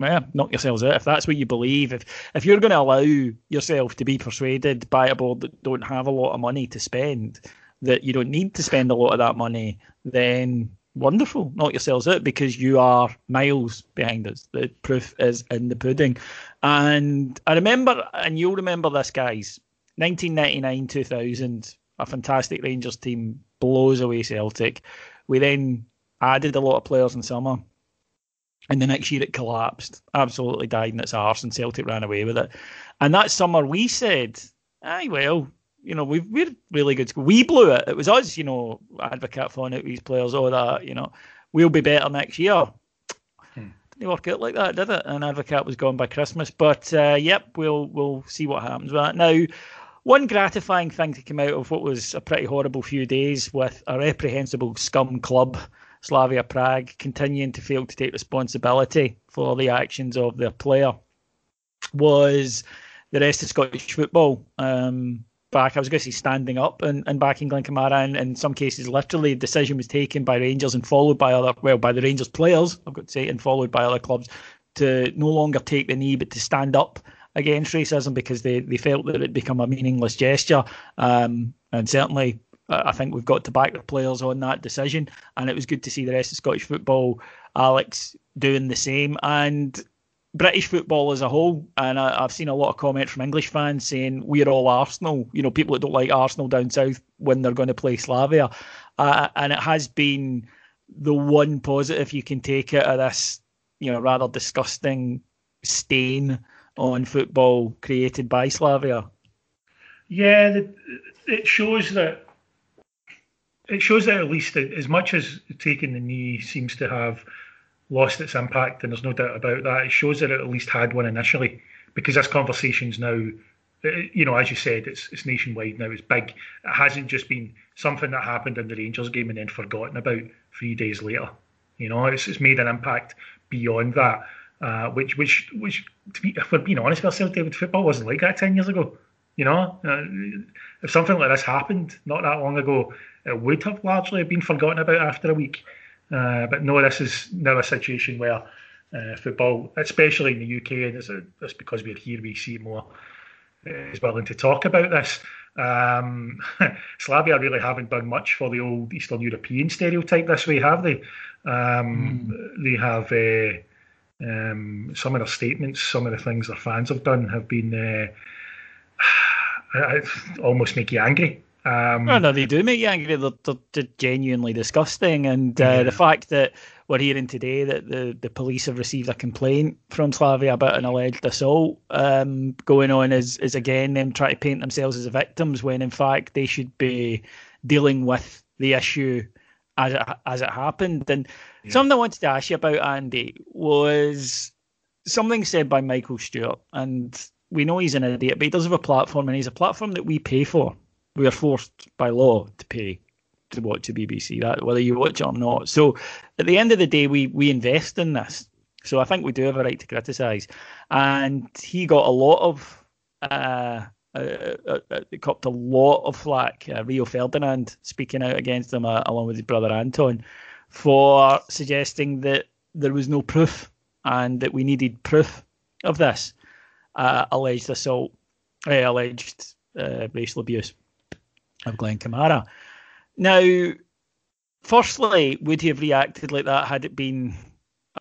yeah, knock yourselves out if that's what you believe. If if you're going to allow yourself to be persuaded by a board that don't have a lot of money to spend, that you don't need to spend a lot of that money, then wonderful, knock yourselves out because you are miles behind us. The proof is in the pudding. And I remember, and you'll remember this, guys, 1999 2000, a fantastic Rangers team blows away Celtic. We then added a lot of players in summer and the next year it collapsed, absolutely died in its arse, and Celtic ran away with it. And that summer we said, aye, well, you know, we we're really good. We blew it. It was us, you know, Advocaat for it, these players, all that, you know, we'll be better next year. Hmm. Didn't work out like that, did it? And Advocaat was gone by Christmas. But uh, yep, we'll we'll see what happens with that. Now, one gratifying thing to come out of what was a pretty horrible few days with a reprehensible scum club Slavia Prague continuing to fail to take responsibility for the actions of their player was the rest of Scottish football. Um, back, I was going to say standing up and, and back in Glenn Kamara, and in some cases, literally, decision was taken by Rangers and followed by other, well, by the Rangers players, I've got to say, and followed by other clubs to no longer take the knee but to stand up against racism because they, they felt that it become a meaningless gesture. Um, and certainly I think we've got to back the players on that decision, and it was good to see the rest of Scottish football, Alex, doing the same, and British football as a whole. And I, have seen a lot of comments from English fans saying we're all Arsenal. You know, people that don't like Arsenal down south when they're going to play Slavia, uh, and it has been the one positive you can take out of this, you know, rather disgusting stain on football created by Slavia. Yeah, it shows that it shows that at least as much as taking the knee seems to have lost its impact, and there's no doubt about that, it shows that it at least had one initially because this conversation's now, you know, as you said, it's it's nationwide now. It's big. It hasn't just been something that happened in the Rangers game and then forgotten about three days later. You know, it's it's made an impact beyond that. Uh, which which which to be, if we're being honest with ourselves, David, football wasn't like that ten years ago. You know, uh, if something like this happened not that long ago, it would have largely been forgotten about after a week. Uh, but no, this is now a situation where uh, football, especially in the UK, and it's, a, it's because we're here, we see more, uh, is willing to talk about this. Um, Slavia really haven't done much for the old Eastern European stereotype this way, have they? Um, mm. They have uh, um, some of their statements, some of the things their fans have done have been uh, almost make you angry. Um, oh, no, they do make you angry. They're, they're, they're genuinely disgusting. And uh, yeah. the fact that we're hearing today that the, the police have received a complaint from Slavia about an alleged assault um, going on is, is again them trying to paint themselves as the victims when in fact they should be dealing with the issue as it, as it happened. And yeah. something I wanted to ask you about, Andy, was something said by Michael Stewart. And we know he's an idiot, but he does have a platform, and he's a platform that we pay for we are forced by law to pay to watch the BBC, that whether you watch it or not. So at the end of the day, we we invest in this. So I think we do have a right to criticise. And he got a lot of uh, uh, uh, uh copped a lot of flack. Uh, Rio Ferdinand speaking out against him uh, along with his brother Anton for suggesting that there was no proof and that we needed proof of this uh, alleged assault, alleged racial abuse of Glenn Kamara. Now, firstly, would he have reacted like that had it been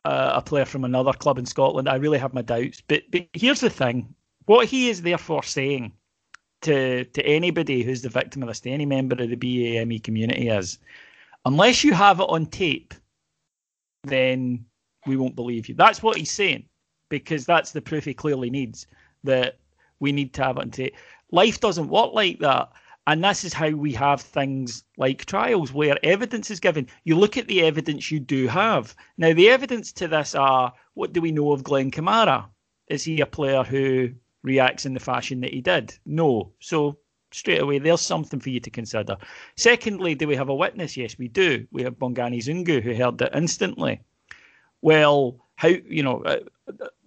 uh, a player from another club in Scotland? I really have my doubts. But, but here's the thing what he is therefore saying to, to anybody who's the victim of this, to any member of the BAME community is Unless you have it on tape, then we won't believe you. That's what he's saying, because that's the proof he clearly needs that we need to have it on tape. Life doesn't work like that. And this is how we have things like trials where evidence is given. You look at the evidence you do have. Now, the evidence to this are what do we know of Glenn Kamara? Is he a player who reacts in the fashion that he did? No. So, straight away, there's something for you to consider. Secondly, do we have a witness? Yes, we do. We have Bongani Zungu who heard it instantly. Well, how, you know, uh,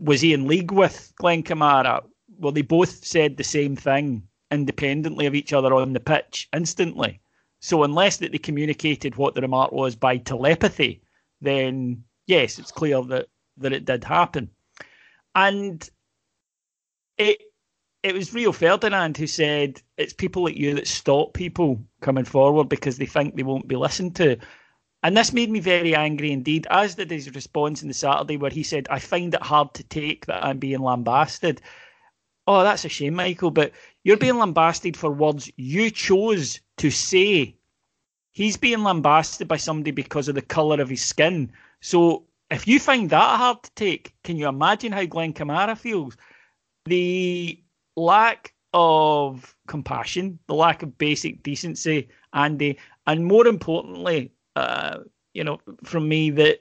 was he in league with Glenn Kamara? Well, they both said the same thing independently of each other on the pitch instantly. So unless that they communicated what the remark was by telepathy, then yes, it's clear that that it did happen. And it it was Rio Ferdinand who said it's people like you that stop people coming forward because they think they won't be listened to. And this made me very angry indeed, as did his response in the Saturday where he said, I find it hard to take that I'm being lambasted. Oh, that's a shame, Michael, but you're being lambasted for words you chose to say. He's being lambasted by somebody because of the colour of his skin. So if you find that hard to take, can you imagine how Glenn Kamara feels? The lack of compassion, the lack of basic decency, Andy, and more importantly, uh, you know, from me, that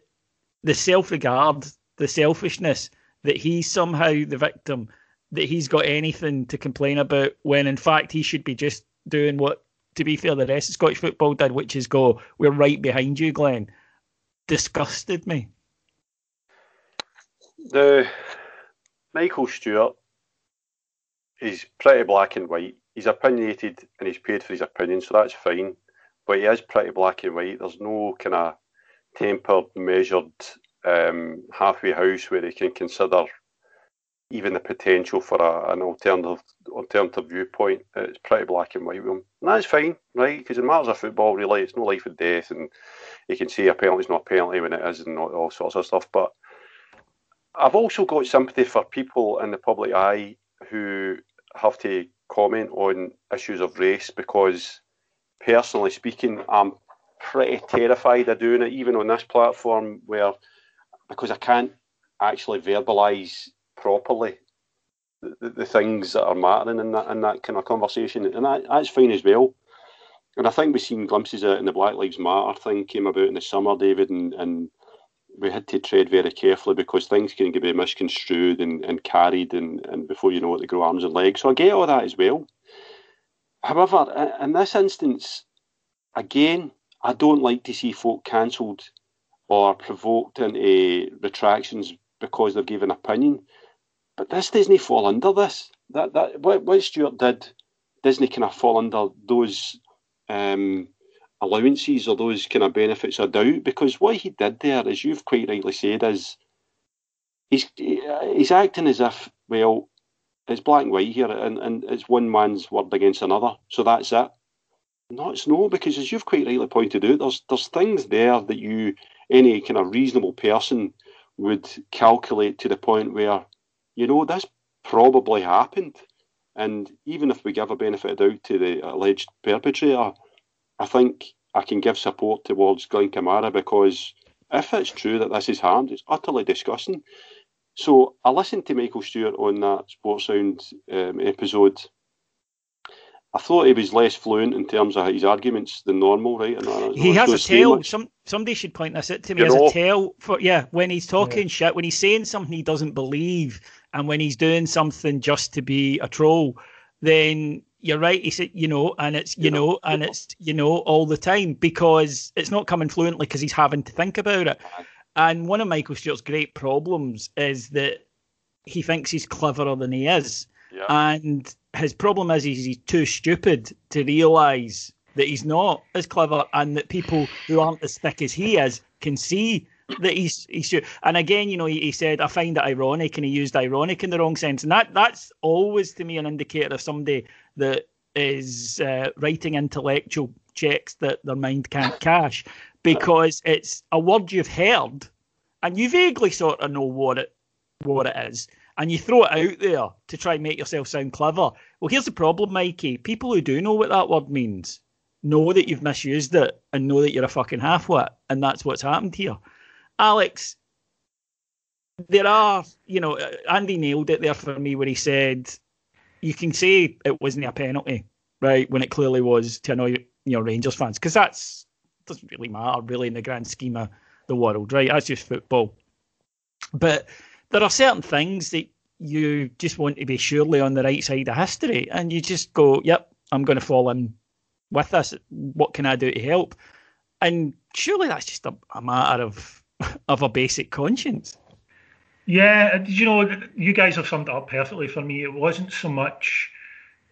the self regard, the selfishness that he's somehow the victim, that he's got anything to complain about when in fact he should be just doing what, to be fair, the rest of Scottish football did, which is go, we're right behind you, Glenn. Disgusted me. The Michael Stewart is pretty black and white. He's opinionated and he's paid for his opinion, so that's fine. But he is pretty black and white. There's no kind of tempered, measured um, halfway house where he can consider even the potential for a, an alternative alternative viewpoint. It's pretty black and white with. And that's fine, right? Because in matters of football, really, it's no life and death, and you can see a penalty's not a penalty when it is, and all, all sorts of stuff. But I've also got sympathy for people in the public eye who have to comment on issues of race because, personally speaking, I'm pretty terrified of doing it, even on this platform, where because I can't actually verbalise properly the, the, things that are mattering in that in that kind of conversation, and that, that's fine as well. And I think we've seen glimpses of it in the Black Lives Matter thing came about in the summer, David, and, and we had to tread very carefully because things can be misconstrued and, and carried, and, and before you know it, they grow arms and legs. So I get all that as well. However, in this instance, again, I don't like to see folk cancelled or provoked into retractions because they've given opinion. But this doesn't fall under this. That that what, what Stewart did doesn't kind of fall under those um, allowances or those kind of benefits of doubt because what he did there, as you've quite rightly said, is he's he's acting as if well it's black and white here and, and it's one man's word against another, so that's it. No, it's no, because as you've quite rightly pointed out, there's there's things there that you any kind of reasonable person would calculate to the point where you know, this probably happened. And even if we give a benefit of doubt to the alleged perpetrator, I think I can give support towards Glenn Kamara because if it's true that this is harmed, it's utterly disgusting. So I listened to Michael Stewart on that Sports Sound um, episode I thought he was less fluent in terms of his arguments than normal, right? he has a tell. Some somebody should point this out to me. He has a tell for yeah when he's talking yeah. shit, when he's saying something he doesn't believe, and when he's doing something just to be a troll. Then you're right. He said you know, and it's you, you know, know, and it's you know all the time because it's not coming fluently because he's having to think about it. And one of Michael Stewart's great problems is that he thinks he's cleverer than he is. Yeah. And his problem is he's, he's too stupid to realise that he's not as clever and that people who aren't as thick as he is can see that he's he's and again you know he, he said i find it ironic and he used ironic in the wrong sense and that that's always to me an indicator of somebody that is uh, writing intellectual checks that their mind can't cash because it's a word you've heard and you vaguely sort of know what it what it is and you throw it out there to try and make yourself sound clever. Well, here's the problem, Mikey. People who do know what that word means know that you've misused it and know that you're a fucking halfwit, and that's what's happened here. Alex, there are, you know, uh, Andy nailed it there for me where he said, you can say it wasn't a penalty, right, when it clearly was to annoy, you know, Rangers fans, because that's doesn't really matter, really, in the grand scheme of the world, right? That's just football. But there are certain things that you just want to be surely on the right side of history, and you just go, "Yep, I'm going to fall in with this. What can I do to help?" And surely that's just a, a matter of of a basic conscience. Yeah, you know, you guys have summed it up perfectly for me. It wasn't so much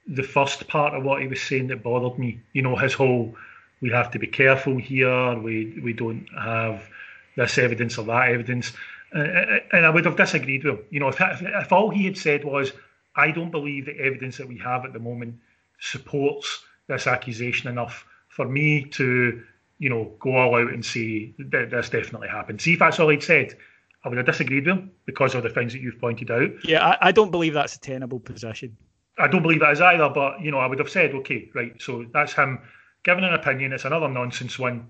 the first part of what he was saying that bothered me. You know, his whole we have to be careful here. We we don't have this evidence or that evidence. Uh, and I would have disagreed with him. You know, if, if all he had said was, I don't believe the evidence that we have at the moment supports this accusation enough for me to, you know, go all out and say that this definitely happened. See if that's all he'd said. I would have disagreed with him because of the things that you've pointed out. Yeah, I, I don't believe that's a tenable position. I don't believe that is either, but you know, I would have said, okay, right, so that's him giving an opinion. It's another nonsense one.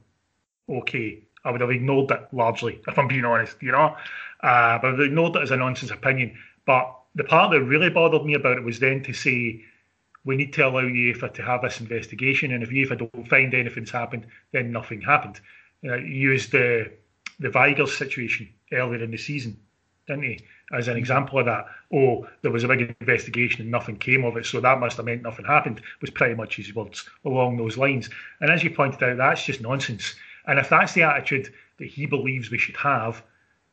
Okay, I would have ignored it largely, if I'm being honest, you know. Uh, but I ignored it as a nonsense opinion. But the part that really bothered me about it was then to say we need to allow UEFA to have this investigation, and if UEFA don't find anything's happened, then nothing happened. Uh, used the the Weigers situation earlier in the season, didn't he? As an example of that. Oh, there was a big investigation and nothing came of it, so that must have meant nothing happened. Was pretty much his words along those lines. And as you pointed out, that's just nonsense. And if that's the attitude that he believes we should have,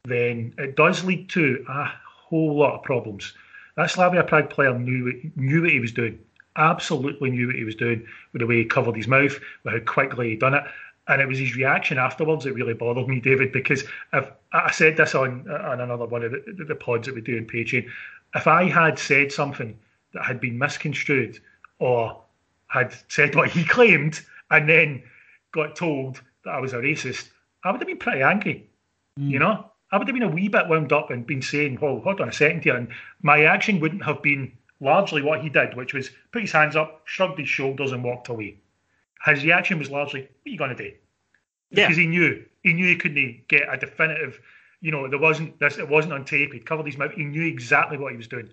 then it does lead to a whole lot of problems. That Slavia Prague player knew knew what he was doing. Absolutely knew what he was doing with the way he covered his mouth, with how quickly he done it. And it was his reaction afterwards that really bothered me, David, because if I said this on on another one of the, the pods that we do in Patreon, if I had said something that had been misconstrued or had said what he claimed and then got told that I was a racist, I would have been pretty angry. Mm. You know, I would have been a wee bit wound up and been saying, "Well, hold on a second here," and my action wouldn't have been largely what he did, which was put his hands up, shrugged his shoulders, and walked away. His reaction was largely, "What are you going to do?" Yeah. Because he knew he knew he couldn't get a definitive. You know, there wasn't this. It wasn't on tape. He'd covered his mouth. He knew exactly what he was doing,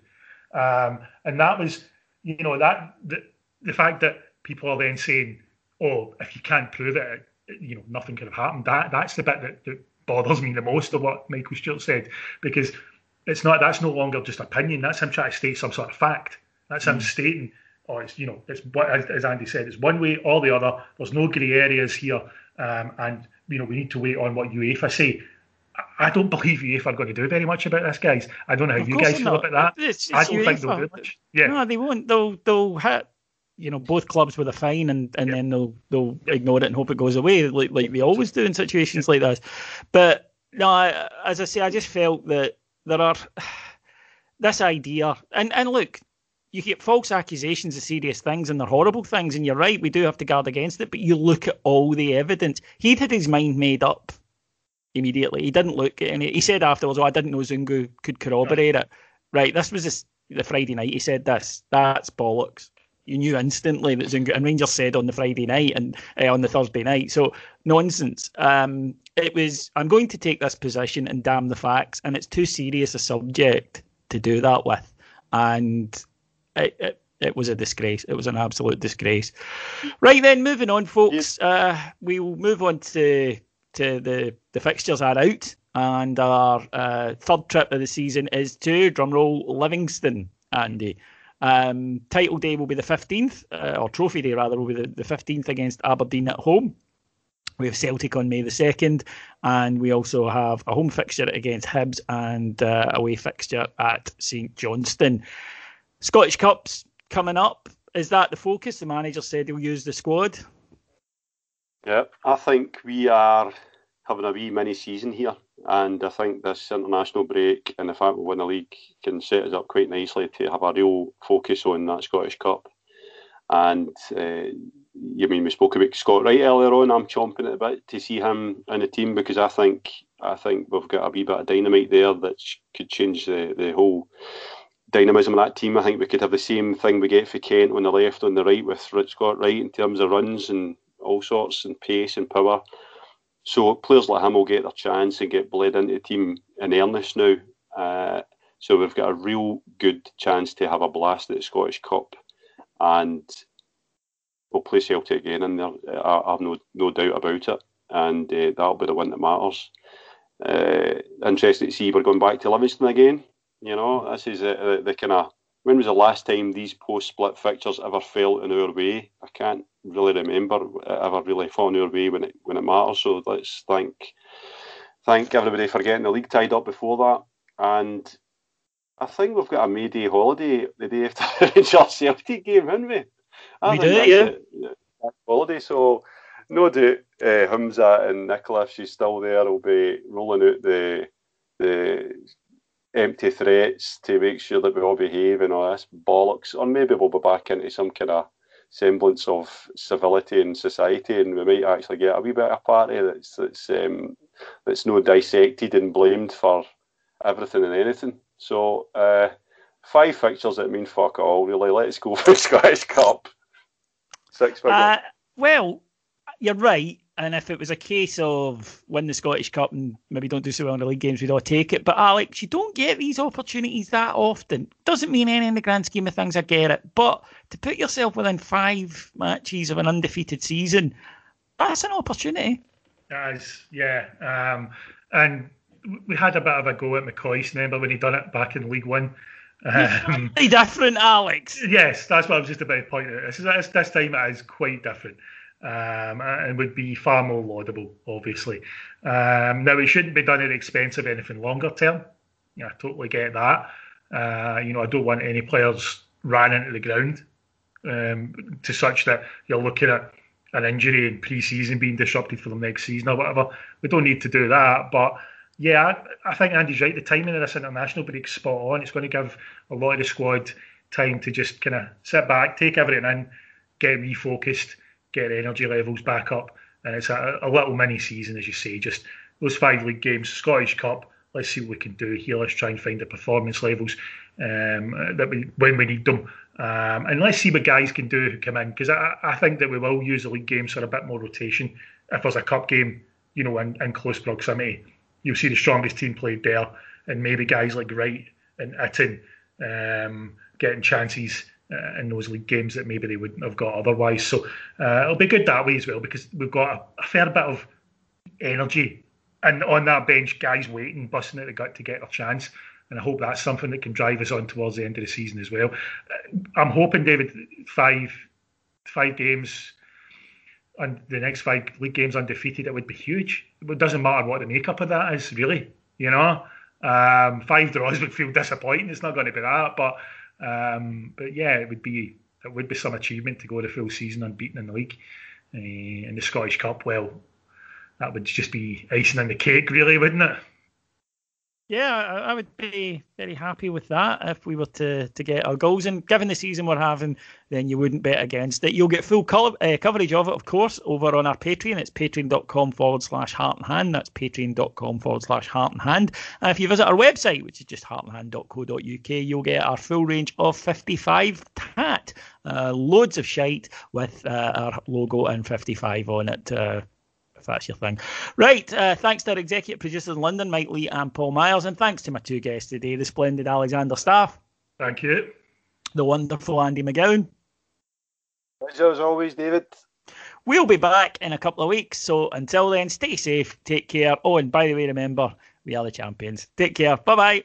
um, and that was, you know, that the, the fact that people are then saying, "Oh, if you can't prove it, you know nothing could have happened. That that's the bit that, that bothers me the most of what Michael Stewart said because it's not that's no longer just opinion. That's him trying to state some sort of fact. That's him mm. stating, or oh, it's you know it's as, as Andy said, it's one way or the other. There's no grey areas here, um, and you know we need to wait on what UEFA say. I don't believe UEFA are going to do very much about this, guys. I don't know how of you guys feel about that. It's, it's I don't UEFA. think they'll do much. Yeah, no, they won't. They'll they'll hit you know both clubs with a fine and, and then they'll they'll ignore it and hope it goes away like like they always do in situations like this. But no, I, as I say, I just felt that there are this idea and and look, you get false accusations of serious things and they're horrible things, and you're right, we do have to guard against it. But you look at all the evidence. He'd had his mind made up immediately. He didn't look at any. He said afterwards, "Oh, I didn't know Zungu could corroborate it." Right, this was this, the Friday night. He said this. That's bollocks you knew instantly that Zungu and Rangers said on the Friday night and uh, on the Thursday night. So nonsense. Um, it was. I'm going to take this position and damn the facts, and it's too serious a subject to do that with, and it, it, it was a disgrace. It was an absolute disgrace. Right then, moving on, folks. Uh, we will move on to to the the fixtures are out, and our uh, third trip of the season is to drumroll Livingston, Andy. Um, title day will be the 15th, uh, or trophy day rather, will be the, the 15th against Aberdeen at home. We have Celtic on May the 2nd, and we also have a home fixture against Hibs and uh, away fixture at St Johnstone. Scottish Cups coming up. Is that the focus? The manager said he'll use the squad. Yeah, I think we are having a wee mini season here. And I think this international break and the fact we win the league can set us up quite nicely to have a real focus on that Scottish Cup. And uh, you mean we spoke about Scott Wright earlier on. I'm chomping at a bit to see him in the team because I think I think we've got a wee bit of dynamite there that could change the, the whole dynamism of that team. I think we could have the same thing we get for Kent on the left, on the right with Scott Wright in terms of runs and all sorts, and pace and power. So players like him will get their chance and get bled into the team in earnest now. Uh, so we've got a real good chance to have a blast at the Scottish Cup, and we'll play Celtic again, and there, I, have no no doubt about it. And uh, that'll be the one that matters. Uh, interested to see we're going back to Livingston again. You know, this is the, the kind of when was the last time these post-split fixtures ever fell in our way? I can't really remember ever really falling in our way when it when it matters. So let's thank thank everybody for getting the league tied up before that. And I think we've got a May Day holiday the day after the Celtic game, haven't we? I we do, yeah. A, holiday, so no doubt uh, Humza and Nicola, if she's still there, will be rolling out the the empty threats to make sure that we all behave and all this bollocks. Or maybe we'll be back into some kind of semblance of civility in society, and we might actually get a wee bit of a party that's that's um, that's no dissected and blamed for everything and anything. So uh, five fixtures that mean fuck all. Really, let's go for the Scottish Cup. Six figures. Uh, well, you're right. And if it was a case of win the Scottish Cup and maybe don't do so well in the league games, we'd all take it. But Alex, you don't get these opportunities that often. Doesn't mean any in the grand scheme of things I get it. But to put yourself within five matches of an undefeated season, that's an opportunity. As yeah. Um, and we had a bit of a go at McCoist, remember when he done it back in League One? Um, different, Alex. Yes, that's what I was just about to point out. This, is, this time it is quite different um, and would be far more laudable, obviously. Um, now, it shouldn't be done at the expense of anything longer term. Yeah, I totally get that. Uh, you know, I don't want any players ran into the ground um, to such that you're looking at an injury in pre-season being disrupted for the next season or whatever. We don't need to do that, but yeah, I, think Andy's right. The timing of this international break spot on. It's going to give a lot of the squad time to just kind of sit back, take everything in, get refocused, get energy levels back up. And it's a, a little mini season, as you say, just those five league games, Scottish Cup. Let's see what we can do here. Let's try and find the performance levels um, that we when we need them, um, and let's see what guys can do who come in because I, I think that we will use the league games for a bit more rotation. If there's a cup game, you know, in, in close proximity, you'll see the strongest team played there, and maybe guys like Wright and Itten um, getting chances uh, in those league games that maybe they wouldn't have got otherwise. So uh, it'll be good that way as well because we've got a, a, fair bit of energy and on that bench, guys waiting, busting at the gut to get a chance. And I hope that's something that can drive us on towards the end of the season as well. Uh, I'm hoping, David, five five games and the next five league games undefeated, it would be huge. It doesn't matter what the makeup of that is, really. You know, um, five draws would feel disappointing. It's not going to be that, but um, but yeah, it would be it would be some achievement to go the full season unbeaten in the league. Uh, in the Scottish Cup, well, that would just be icing on the cake, really, wouldn't it? Yeah, I would be very happy with that if we were to, to get our goals. And given the season we're having, then you wouldn't bet against it. You'll get full co- uh, coverage of it, of course, over on our Patreon. It's patreon.com forward slash heart and hand. That's patreon.com forward slash heart and hand. And if you visit our website, which is just heartandhand.co.uk, you'll get our full range of 55 tat. Uh, loads of shite with uh, our logo and 55 on it. If that's your thing. Right. Uh, thanks to our executive producers in London, Mike Lee and Paul Miles. And thanks to my two guests today, the splendid Alexander Staff. Thank you. The wonderful Andy McGowan. Pleasure as always, David. We'll be back in a couple of weeks. So until then, stay safe, take care. Oh, and by the way, remember, we are the champions. Take care. Bye bye.